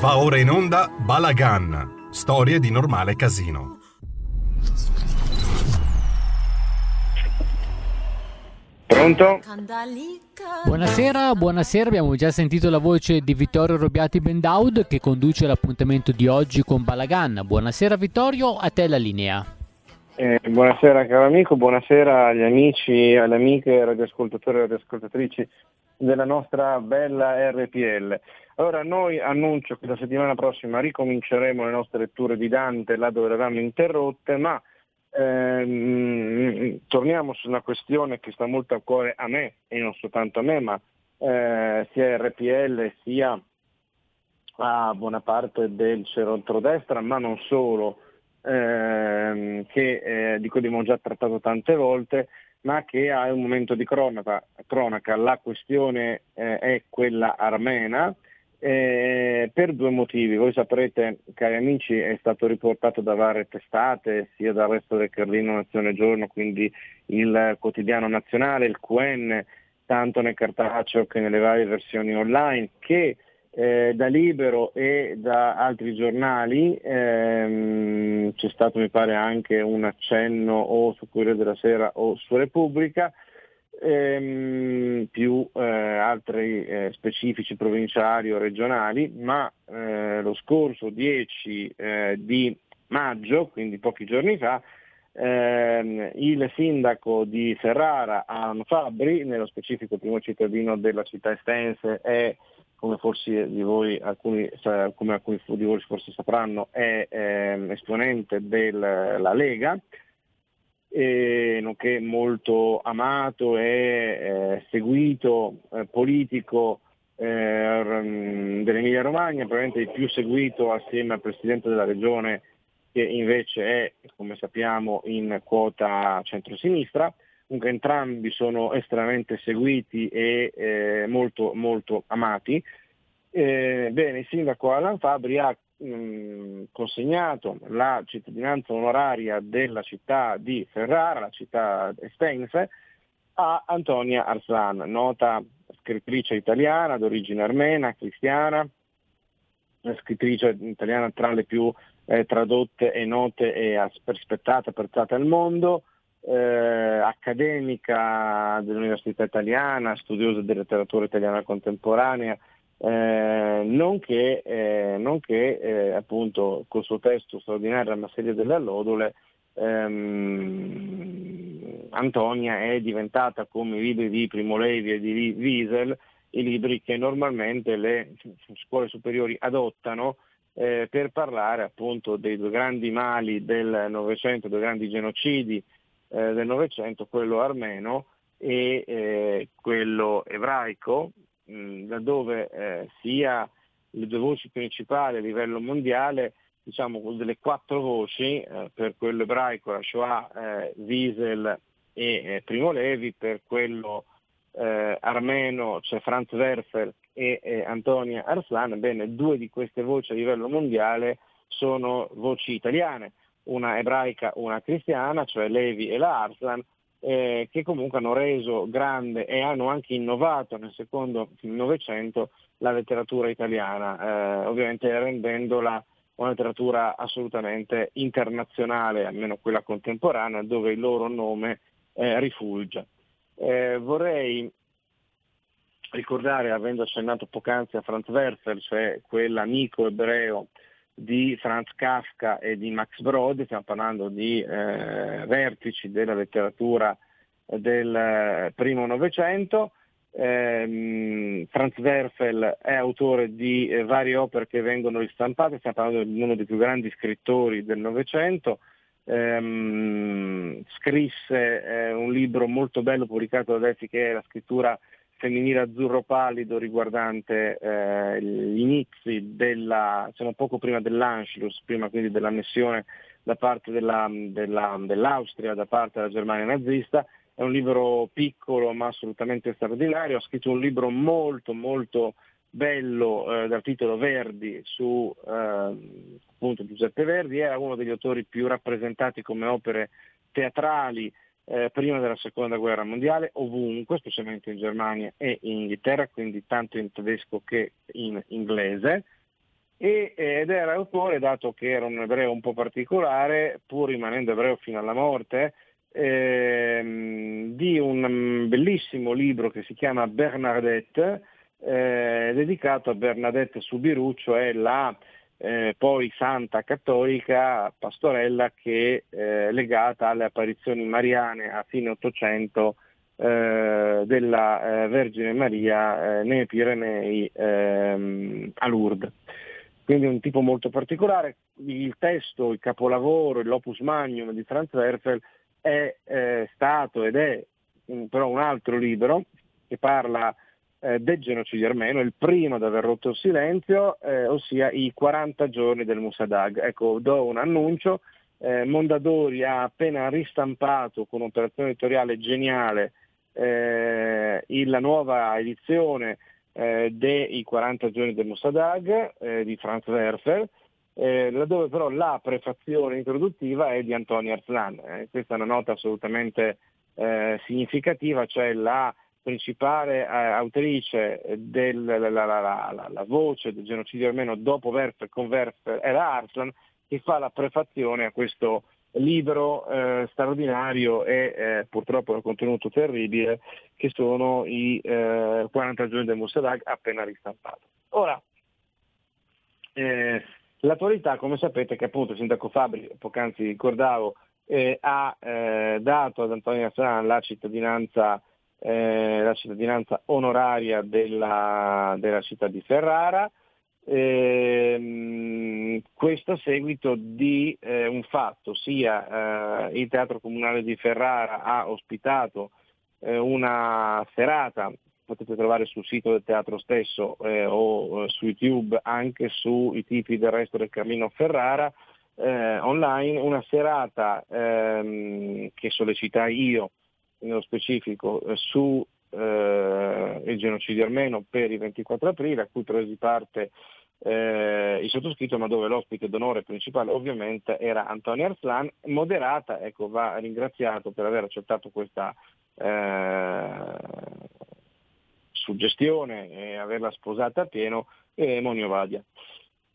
Va ora in onda Balagan, storie di normale casino. Pronto? Buonasera, buonasera, abbiamo già sentito la voce di Vittorio Robiati Bendaud che conduce l'appuntamento di oggi con Balagan. Buonasera Vittorio, a te la linea. Eh, buonasera caro amico, buonasera agli amici, alle amiche, radioascoltatori e radioascoltatrici della nostra bella RPL. Allora noi annuncio che la settimana prossima ricominceremo le nostre letture di Dante là dove eravamo interrotte, ma ehm, torniamo su una questione che sta molto a cuore a me e non soltanto a me, ma eh, sia RPL sia a buona parte del centrodestra, ma non solo ehm, che, eh, di cui abbiamo già trattato tante volte, ma che ha un momento di cronaca. cronaca. La questione eh, è quella armena eh, per due motivi. Voi saprete, cari amici, è stato riportato da varie testate, sia dal resto del Carlino Nazione Giorno, quindi il quotidiano nazionale, il QN, tanto nel cartaceo che nelle varie versioni online, che eh, da Libero e da altri giornali ehm, c'è stato mi pare anche un accenno o su Corriere della Sera o su Repubblica, ehm, più eh, altri eh, specifici provinciali o regionali, ma eh, lo scorso 10 eh, di maggio, quindi pochi giorni fa, ehm, il sindaco di Ferrara, Alan Fabri, nello specifico primo cittadino della città estense, è come forse di voi, alcuni, come alcuni di voi forse sapranno, è eh, esponente della Lega, nonché molto amato e eh, seguito eh, politico eh, dell'Emilia Romagna, probabilmente il più seguito assieme al Presidente della Regione che invece è, come sappiamo, in quota centrosinistra. Comunque entrambi sono estremamente seguiti e eh, molto, molto amati. Eh, bene, il sindaco Alan Fabri ha mh, mm, consegnato la cittadinanza onoraria della città di Ferrara, la città estense, a Antonia Arslan, nota scrittrice italiana d'origine armena, cristiana, scrittrice italiana tra le più eh, tradotte e note e aspettate, apprezzate al mondo, eh, accademica dell'Università Italiana, studiosa della letteratura italiana contemporanea, eh, nonché, eh, nonché eh, appunto col suo testo straordinario La masseria delle allodole ehm, Antonia è diventata come i libri di Primo Levi e di Wiesel i libri che normalmente le scuole superiori adottano eh, per parlare appunto dei due grandi mali del Novecento, due grandi genocidi eh, del Novecento, quello armeno e eh, quello ebraico, mh, laddove eh, sia le due voci principali a livello mondiale, diciamo delle quattro voci, eh, per quello ebraico la Shoah, eh, Wiesel e Primo Levi, per quello armeno c'è Franz Werfel e Antonia Arslan, bene, due di queste voci a livello mondiale sono voci italiane, una ebraica, una cristiana, cioè Levi e la Arslan, eh, che comunque hanno reso grande e hanno anche innovato nel secondo Novecento la letteratura italiana, eh, ovviamente rendendola una letteratura assolutamente internazionale, almeno quella contemporanea, dove il loro nome eh, rifulge. Eh, vorrei ricordare, avendo accennato poc'anzi a Franz Werfel, cioè quell'amico ebreo di Franz Kafka e di Max Brod, stiamo parlando di eh, vertici della letteratura del eh, primo Novecento. Eh, Franz Werfel è autore di eh, varie opere che vengono ristampate, stiamo parlando di uno dei più grandi scrittori del Novecento. Ehm, scrisse eh, un libro molto bello pubblicato da Defi che è la scrittura femminile azzurro pallido riguardante eh, gli inizi della, sono poco prima dell'Anschluss, prima quindi dell'annessione da parte della, della, dell'Austria, da parte della Germania nazista. È un libro piccolo ma assolutamente straordinario, ha scritto un libro molto molto bello eh, dal titolo Verdi su eh, appunto Giuseppe Verdi, era uno degli autori più rappresentati come opere teatrali eh, prima della seconda guerra mondiale, ovunque, specialmente in Germania e in Inghilterra, quindi tanto in tedesco che in inglese. e, ed era autore, dato che era un ebreo un po' particolare, pur rimanendo ebreo fino alla morte, ehm, di un bellissimo libro che si chiama Bernadette, eh, dedicato a Bernadette Subiru, cioè la eh, poi santa cattolica pastorella che è eh, legata alle apparizioni mariane a fine Ottocento eh, della eh, Vergine Maria eh, nei Pirenei ehm, a Lourdes. Quindi un tipo molto particolare. Il testo, il capolavoro, l'opus magnum di Franz Werfel è stato ed è però un altro libro che parla eh, del genocidio armeno, il primo ad aver rotto il silenzio, eh, ossia i 40 giorni del Musadag. Ecco, do un annuncio, eh, Mondadori ha appena ristampato con un'operazione editoriale geniale eh, la nuova edizione eh, dei 40 giorni del Musadag eh, di Franz Werfer, laddove però la prefazione introduttiva è di Antonio Arslan. questa è una nota assolutamente significativa, cioè la principale eh, autrice della la, la, la, voce del genocidio armeno dopo Werfer con Werfer era Arslan, che fa la prefazione a questo libro eh, straordinario e eh, purtroppo un contenuto terribile che sono i 40 eh, giorni del Mussadag appena ristampato. Ora, eh, l'attualità, come sapete, che appunto il sindaco Fabri, poc'anzi ricordavo, eh, ha dato ad Antonio Aslan la cittadinanza eh, la cittadinanza onoraria della, della città di Ferrara. Eh, questo a seguito di eh, un fatto, sia eh, il Teatro Comunale di Ferrara ha ospitato eh, una serata, potete trovare sul sito del teatro stesso o su YouTube anche sui tipi del resto del Carlino Ferrara, online, una serata ehm, che sollecitai io nello specifico eh, su eh, il genocidio armeno per il 24 aprile, a cui presi parte eh, il sottoscritto, ma dove l'ospite d'onore principale ovviamente era Antonio Arslan, moderata, ecco, va ringraziato per aver accettato questa eh, suggestione e averla sposata a pieno, e Monio Vadia.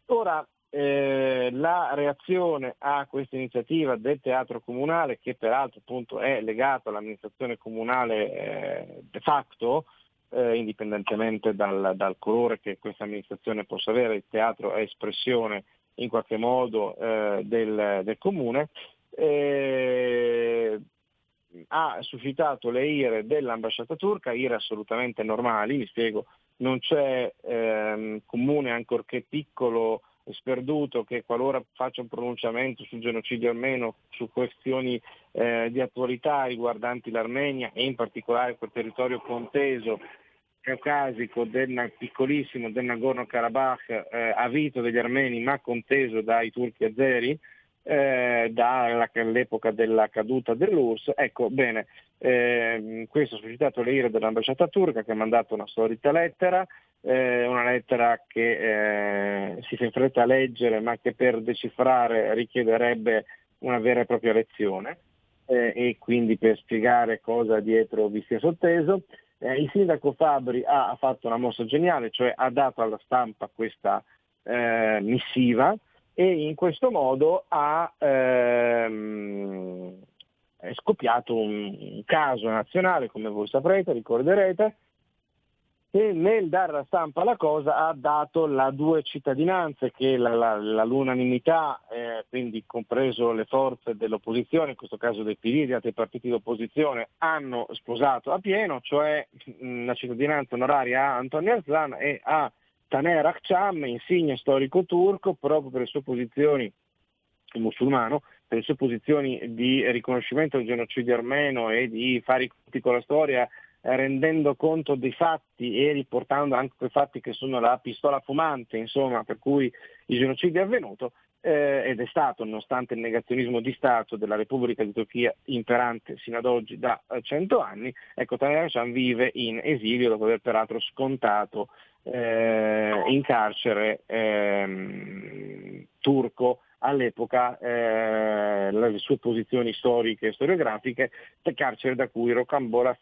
Ora, eh, la reazione a questa iniziativa del teatro comunale, che peraltro appunto è legato all'amministrazione comunale eh, de facto, eh, indipendentemente dal, dal, colore che questa amministrazione possa avere, il teatro è espressione in qualche modo eh, del, del, comune, eh, ha suscitato le ire dell'ambasciata turca, ire assolutamente normali, vi spiego, non c'è ehm, comune ancorché piccolo sperduto che qualora faccia un pronunciamento sul genocidio armeno, su questioni eh, di attualità riguardanti l'Armenia e in particolare quel territorio conteso caucasico del piccolissimo del Nagorno-Karabakh eh, avito degli armeni ma conteso dai turchi azeri, eh, dall'epoca della caduta dell'URSS. Ecco, bene, eh, questo ha suscitato le ire dell'ambasciata turca che ha mandato una solita lettera, eh, una lettera che eh, si fa in fretta a leggere ma che per decifrare richiederebbe una vera e propria lezione eh, e quindi per spiegare cosa dietro vi sia sotteso. Eh, il sindaco Fabri ha, fatto una mossa geniale, cioè ha dato alla stampa questa missiva, e in questo modo ha ehm, scoppiato un, un caso nazionale, come voi saprete, ricorderete, che nel dare la stampa alla cosa ha dato la due cittadinanze che la, la, la, l'unanimità, eh, quindi compreso le forze dell'opposizione, in questo caso dei PD e di altri partiti d'opposizione, hanno sposato a pieno, cioè mh, la cittadinanza onoraria a Antonio Arzan e a Taner Akçam, insigne storico turco, proprio per le sue posizioni musulmano, per le sue posizioni di riconoscimento del genocidio armeno e di fare i conti con la storia eh, rendendo conto dei fatti e riportando anche quei fatti che sono la pistola fumante, insomma, per cui il genocidio è avvenuto, eh, ed è stato, nonostante il negazionismo di Stato della Repubblica di Turchia imperante sino ad oggi da eh, cento anni, ecco Taner Akçam vive in esilio dopo aver peraltro scontato eh, in carcere ehm, turco all'epoca eh, le sue posizioni storiche e storiografiche, carcere da cui Rocambola,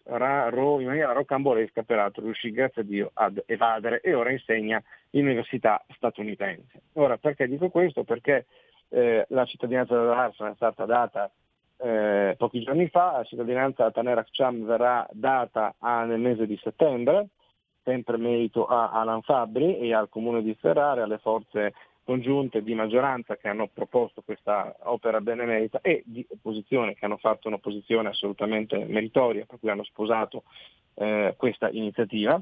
ro, in maniera rocambolesca peraltro riuscì grazie a Dio ad evadere e ora insegna in università statunitense. Ora perché dico questo? Perché eh, la cittadinanza dell'Arsenal è stata data eh, pochi giorni fa, la cittadinanza a Taner Cham verrà data a, nel mese di settembre, sempre merito a Alan Fabri e al comune di Ferrare, alle forze congiunte di maggioranza che hanno proposto questa opera benemerita e di opposizione che hanno fatto un'opposizione assolutamente meritoria, per cui hanno sposato eh, questa iniziativa.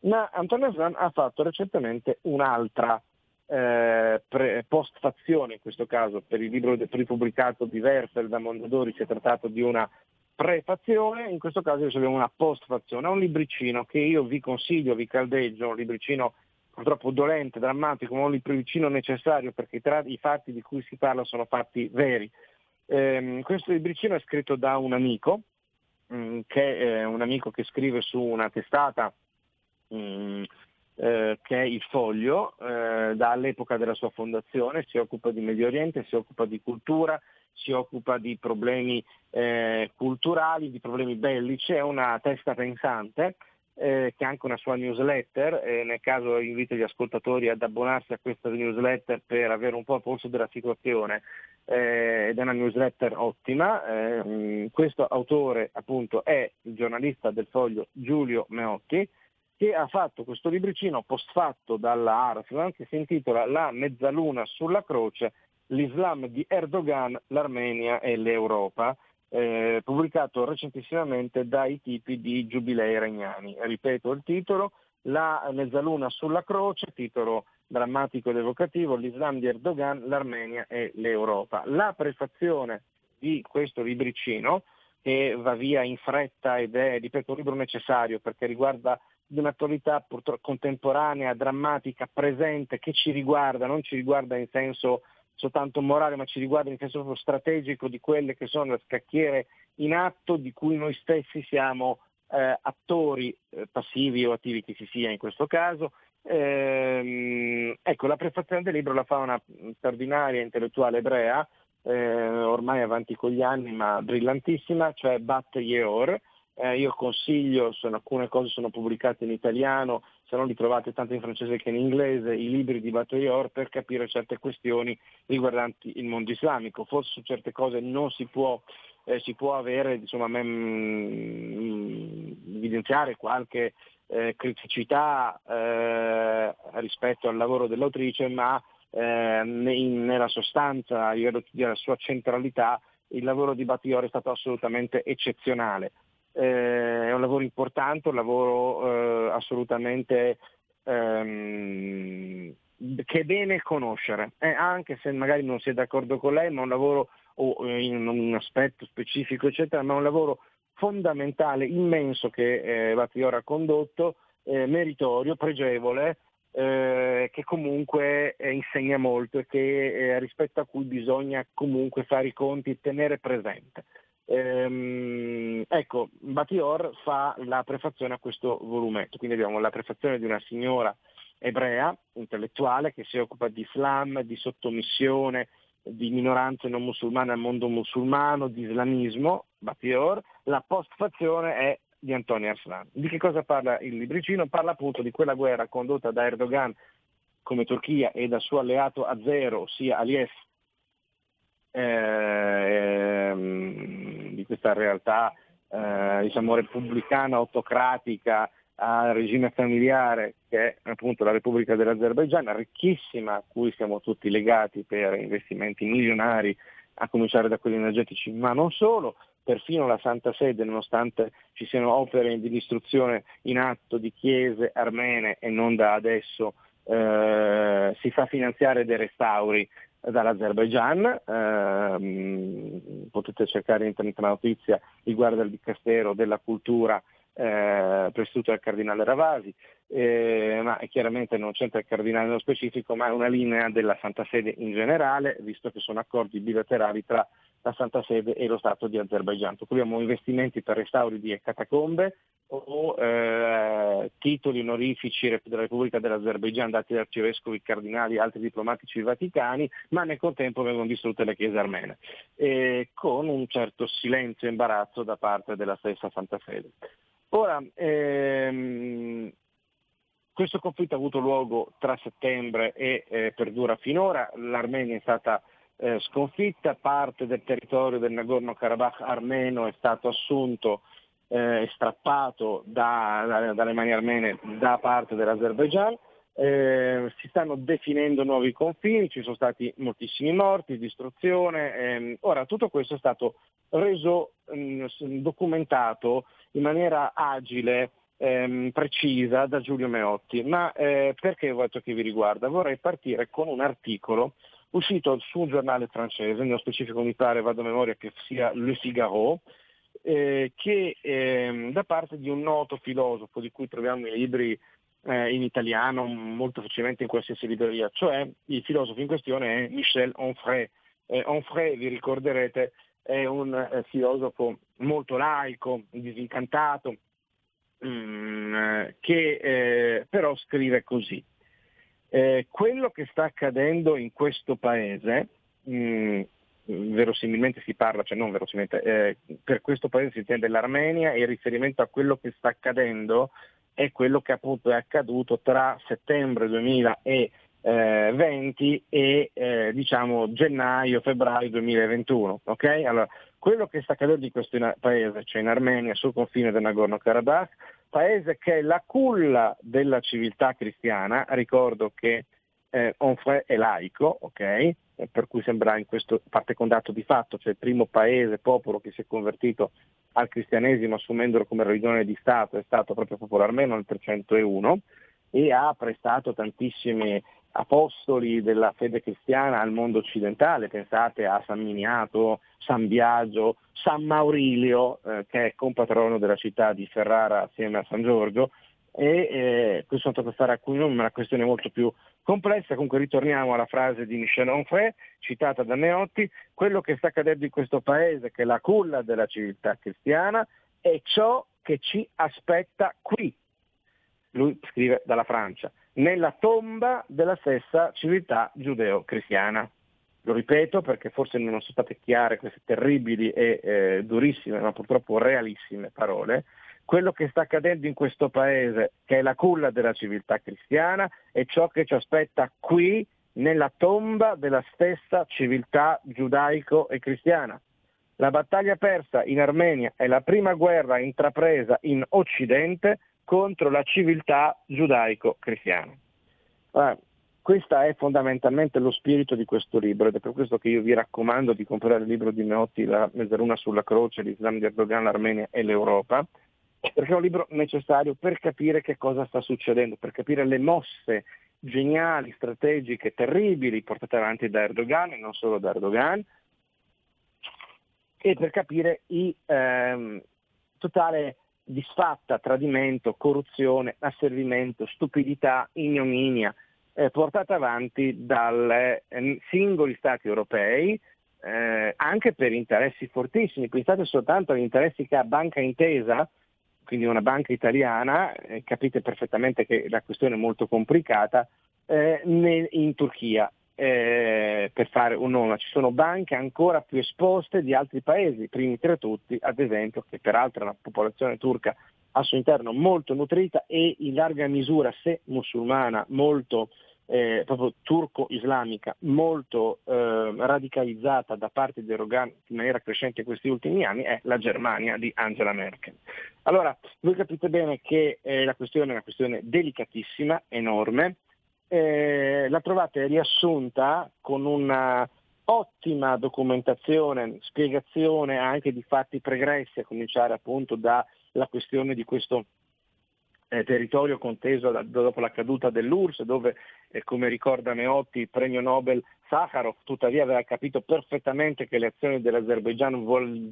Ma Antonio Zan ha fatto recentemente un'altra eh, pre- postfazione, in questo caso per il libro ripubblicato di Werfel da Mondadori si è trattato di una prefazione, in questo caso abbiamo una postfazione, un libricino che io vi consiglio, vi caldeggio, un libricino purtroppo dolente, drammatico, ma un libricino necessario perché tra i fatti di cui si parla sono fatti veri. Eh, questo libricino è scritto da un amico, mh, mm, che è un amico che scrive su una testata mh, mm, eh, che è il Foglio, eh, dall'epoca della sua fondazione, si occupa di Medio Oriente, si occupa di cultura, si occupa di problemi eh, culturali, di problemi bellici, è una testa pensante eh, che ha anche una sua newsletter, eh, nel caso invito gli ascoltatori ad abbonarsi a questa newsletter per avere un po' il polso della situazione eh, ed è una newsletter ottima. Eh, questo autore appunto è il giornalista del foglio Giulio Meotti che ha fatto questo libricino postfatto dalla Arslan che si intitola La mezzaluna sulla croce, l'Islam di Erdogan, l'Armenia e l'Europa eh, pubblicato recentissimamente dai tipi di Giubilei Regnani. Ripeto il titolo, La mezzaluna sulla croce, titolo drammatico ed evocativo, l'Islam di Erdogan, l'Armenia e l'Europa. La prefazione di questo libricino, che va via in fretta ed è, ripeto, un libro necessario perché riguarda di un'attualità contemporanea, drammatica, presente, che ci riguarda, non ci riguarda in senso soltanto morale, ma ci riguarda in senso strategico di quelle che sono le scacchiere in atto di cui noi stessi siamo eh, attori eh, passivi o attivi che si sia in questo caso. Ehm, ecco, la prefazione del libro la fa una straordinaria intellettuale ebrea, eh, ormai avanti con gli anni, ma brillantissima, cioè Bat Yeor, eh, io consiglio, sono, alcune cose sono pubblicate in italiano, se non li trovate tanto in francese che in inglese, i libri di Batoyor per capire certe questioni riguardanti il mondo islamico. Forse su certe cose non si può, eh, si può avere, insomma, mh, mm, evidenziare qualche eh, criticità eh, rispetto al lavoro dell'autrice, ma eh, in, nella sostanza, io della sua centralità, il lavoro di Batior è stato assolutamente eccezionale eh, è un lavoro importante, un lavoro eh, assolutamente ehm, che è bene conoscere, eh, anche se magari non si è d'accordo con lei, ma un lavoro o in un aspetto specifico, eccetera, ma un lavoro fondamentale, immenso che eh, Battiora ha condotto, eh, meritorio, pregevole, eh, che comunque eh, insegna molto e che, eh, rispetto a cui bisogna comunque fare i conti, tenere presente. Ehm, ecco, Batior fa la prefazione a questo volumetto, quindi abbiamo la prefazione di una signora ebrea, intellettuale, che si occupa di Islam, di sottomissione, di minoranze non musulmane al mondo musulmano, di islamismo, Batior, la postfazione è di Antonio Arslan. Di che cosa parla il libricino? Parla appunto di quella guerra condotta da Erdogan come Turchia e dal suo alleato azero, ossia Aliyev, eh, di questa realtà eh, diciamo repubblicana, autocratica, al regime familiare che è appunto la Repubblica dell'Azerbaigian, ricchissima, a cui siamo tutti legati per investimenti milionari, a cominciare da quelli energetici, ma non solo, perfino la Santa Sede, nonostante ci siano opere di distruzione in atto di chiese armene e non da adesso, eh, si fa finanziare dei restauri dall'Azerbaigian, eh, potete cercare in internet la notizia riguardo al Dicastero della Cultura eh, presieduto dal Cardinale Ravasi, eh, ma chiaramente non c'entra il Cardinale nello specifico, ma è una linea della Santa Sede in generale, visto che sono accordi bilaterali tra la Santa Sede e lo Stato di cui abbiamo investimenti per restauri di catacombe o eh, titoli onorifici della Repubblica dell'Azerbaigian dati da arcivescovi, cardinali e altri diplomatici vaticani, ma nel contempo vengono distrutte le chiese armene, eh, con un certo silenzio e imbarazzo da parte della stessa Santa Sede. Ora, ehm, questo conflitto ha avuto luogo tra settembre e eh, perdura finora, l'Armenia è stata eh, sconfitta, parte del territorio del Nagorno-Karabakh armeno è stato assunto e eh, strappato da, da, dalle mani armene da parte dell'Azerbaigian. Eh, si stanno definendo nuovi confini, ci sono stati moltissimi morti, distruzione. Ehm, ora tutto questo è stato reso mh, documentato in maniera agile ehm, precisa da Giulio Meotti, ma eh, perché ho detto che vi riguarda? Vorrei partire con un articolo uscito su un giornale francese, nello specifico mi pare, vado a memoria che sia Le Figaro, eh, che eh, da parte di un noto filosofo di cui troviamo i libri eh, in italiano molto facilmente in qualsiasi libreria, cioè il filosofo in questione è Michel Onfray. Eh, Onfray, vi ricorderete, è un eh, filosofo molto laico, disincantato, Mm, che eh, però scrive così. Eh, quello che sta accadendo in questo paese, mm, verosimilmente si parla, cioè non verosimilmente, eh, per questo paese si intende l'Armenia e il riferimento a quello che sta accadendo è quello che appunto è accaduto tra settembre 2020 e eh, diciamo gennaio-febbraio 2021. Okay? Allora, quello che sta accadendo in questo paese, cioè in Armenia, sul confine del Nagorno-Karabakh, paese che è la culla della civiltà cristiana, ricordo che eh, Onfray è laico, okay? Per cui sembra in questo parte con dato di fatto, cioè il primo paese, popolo che si è convertito al cristianesimo assumendolo come religione di Stato è stato proprio popolo armeno nel 301 e ha prestato tantissime apostoli della fede cristiana al mondo occidentale, pensate a San Miniato, San Biagio, San Maurilio, eh, che è compatrono della città di Ferrara assieme a San Giorgio, e eh, è stato fare alcuni nomi, ma è una questione molto più complessa. Comunque ritorniamo alla frase di Michel Onfray, citata da Neotti, quello che sta accadendo in questo paese, che è la culla della civiltà cristiana, è ciò che ci aspetta qui. Lui scrive dalla Francia nella tomba della stessa civiltà giudeo-cristiana. Lo ripeto perché forse non sono state chiare queste terribili e eh, durissime, ma purtroppo realissime parole. Quello che sta accadendo in questo paese, che è la culla della civiltà cristiana, è ciò che ci aspetta qui nella tomba della stessa civiltà giudaico e cristiana. La battaglia persa in Armenia è la prima guerra intrapresa in Occidente contro la civiltà giudaico-cristiana. Allora, questo è fondamentalmente lo spirito di questo libro ed è per questo che io vi raccomando di comprare il libro di Meotti, La mezzaluna sulla croce, l'Islam di Erdogan, l'Armenia e l'Europa, perché è un libro necessario per capire che cosa sta succedendo, per capire le mosse geniali, strategiche, terribili portate avanti da Erdogan e non solo da Erdogan, e per capire il ehm, totale disfatta, tradimento, corruzione, asservimento, stupidità, ignominia eh, portata avanti dai eh, singoli Stati europei eh, anche per interessi fortissimi. Pensate soltanto agli interessi che ha Banca Intesa, quindi una banca italiana, eh, capite perfettamente che la questione è molto complicata, eh, in Turchia eh, per fare un nome, ci sono banche ancora più esposte di altri paesi, primi tra tutti, ad esempio, che peraltro è una popolazione turca al suo interno molto nutrita e in larga misura, se musulmana, molto proprio turco-islamica, molto eh, radicalizzata da parte di Erdogan in maniera crescente in questi ultimi anni, è la Germania di Angela Merkel. Allora, voi capite bene che eh, la questione è una questione delicatissima, enorme, eh, la trovate riassunta con una ottima documentazione, spiegazione anche di fatti pregressi, a cominciare appunto dalla questione di questo eh, territorio conteso da, dopo la caduta dell'URSS, dove, eh, come ricorda Meotti, il premio Nobel Sakharov tuttavia aveva capito perfettamente che le azioni dell'Azerbaigian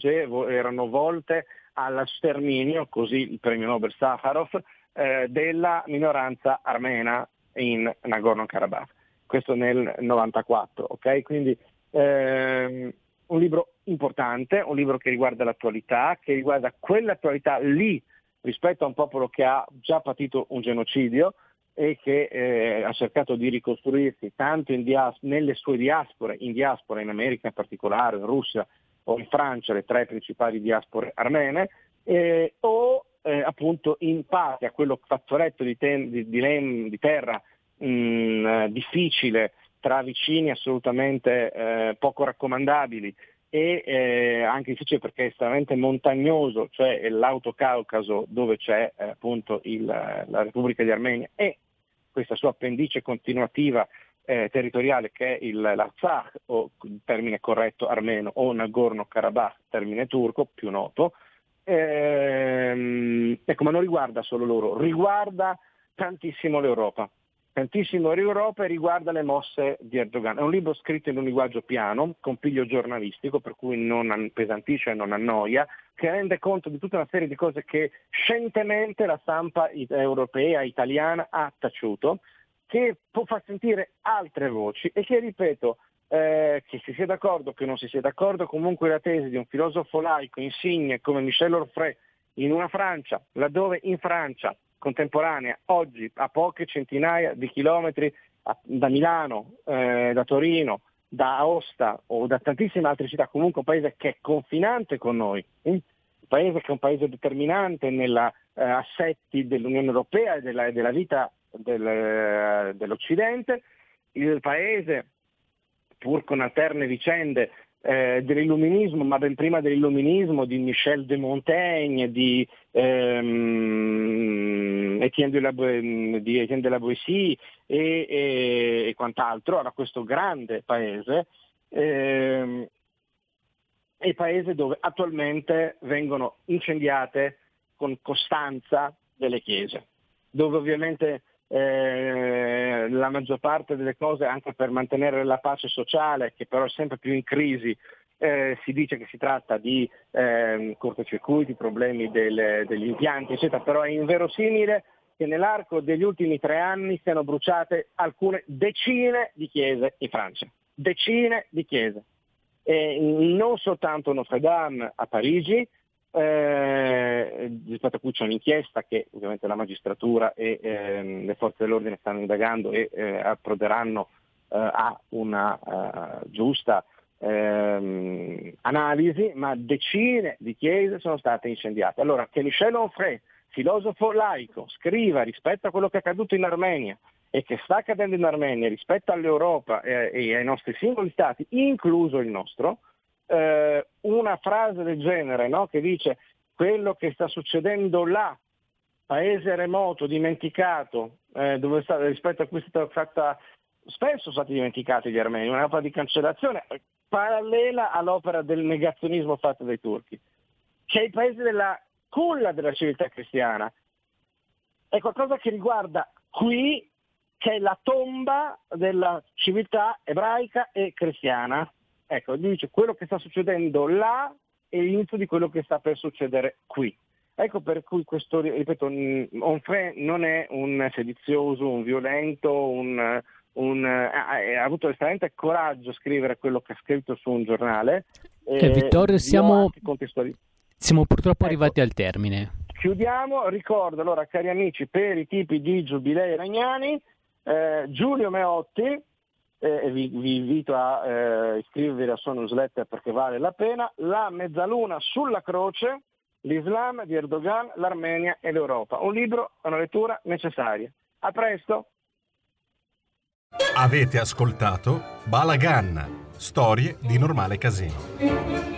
erano volte allo sterminio, così il premio Nobel Sakharov, eh, della minoranza armena in Nagorno-Karabakh. Questo nel 94, ok? Quindi ehm, un libro importante, un libro che riguarda l'attualità, che riguarda quell'attualità lì rispetto a un popolo che ha già patito un genocidio e che eh, ha cercato di ricostruirsi tanto dias- nelle sue diaspore, in diaspora in America in particolare, in Russia o in Francia, le tre principali diaspore armene, eh, o eh, appunto in parte a quello fazzoletto di, te- di, di, di terra mh, mm, difficile tra vicini assolutamente eh, poco raccomandabili e eh, anche difficile perché è estremamente montagnoso, cioè l'Autocaucaso dove c'è eh, appunto il, la Repubblica di Armenia e questa sua appendice continuativa eh, territoriale che è il, l'Artsakh, o termine corretto armeno, o Nagorno-Karabakh, termine turco, più noto. Ehm, ecco, ma non riguarda solo loro, riguarda tantissimo l'Europa tantissimo Europa e riguarda le mosse di Erdogan. È un libro scritto in un linguaggio piano, con piglio giornalistico, per cui non appesantisce e non annoia, che rende conto di tutta una serie di cose che scientemente la stampa europea, italiana ha taciuto, che può far sentire altre voci e che, ripeto, eh, che si sia d'accordo, che non si sia d'accordo, comunque la tesi di un filosofo laico insigne come Michel Orfray in una Francia, laddove in Francia contemporanea, oggi a poche centinaia di chilometri da Milano, eh, da Torino, da Aosta o da tantissime altre città, comunque un paese che è confinante con noi, un paese che è un paese determinante negli eh, assetti dell'Unione Europea e della, della vita del, eh, dell'Occidente, il paese, pur con alterne vicende, eh, dell'illuminismo, ma ben prima dell'illuminismo, di Michel de Montaigne, di, ehm, Etienne, de la, di Etienne de la Boétie e, e, e, quant'altro, era questo grande paese, ehm, il paese dove attualmente vengono incendiate con costanza delle chiese, dove ovviamente eh, la maggior parte delle cose anche per mantenere la pace sociale, che però è sempre più in crisi, eh, si dice che si tratta di eh, cortocircuiti, problemi del, degli impianti, eccetera, però è inverosimile che nell'arco degli ultimi tre anni siano bruciate alcune decine di chiese in Francia, decine di chiese. E non soltanto Notre Dame a Parigi, eh, rispetto a cui c'è un'inchiesta che ovviamente la magistratura e ehm, le forze dell'ordine stanno indagando e eh, approderanno eh, a una uh, giusta ehm, analisi, ma decine di chiese sono state incendiate. Allora che Michel Onfray, filosofo laico, scriva rispetto a quello che è accaduto in Armenia e che sta accadendo in Armenia rispetto all'Europa e, e ai nostri singoli stati, incluso il nostro, eh, una frase del genere no? che dice quello che sta succedendo là, paese remoto, dimenticato, eh, sta, rispetto a cui è stata fatta, spesso sono stati dimenticati gli armeni, un'opera di cancellazione parallela all'opera del negazionismo fatto dai turchi, che è il paese della culla della civiltà cristiana. È qualcosa che riguarda qui, che è la tomba della civiltà ebraica e cristiana. Ecco, dice quello che sta succedendo là è l'inizio di quello che sta per succedere qui. Ecco per cui questo, ripeto, Onfray non è un sedizioso, un violento, un, un, ha, avuto estremamente coraggio a scrivere quello che ha scritto su un giornale. Eh, Vittorio, siamo, siamo purtroppo ecco, arrivati al termine. Chiudiamo, ricordo allora cari amici per i tipi di giubilei ragnani, eh, Giulio Meotti, eh, vi, vi, invito a eh, iscrivervi alla sua newsletter perché vale la pena, La mezzaluna sulla croce, l'Islam di Erdogan, l'Armenia e l'Europa. Un libro, una lettura necessaria. A presto! Avete ascoltato Balagan, storie di normale casino.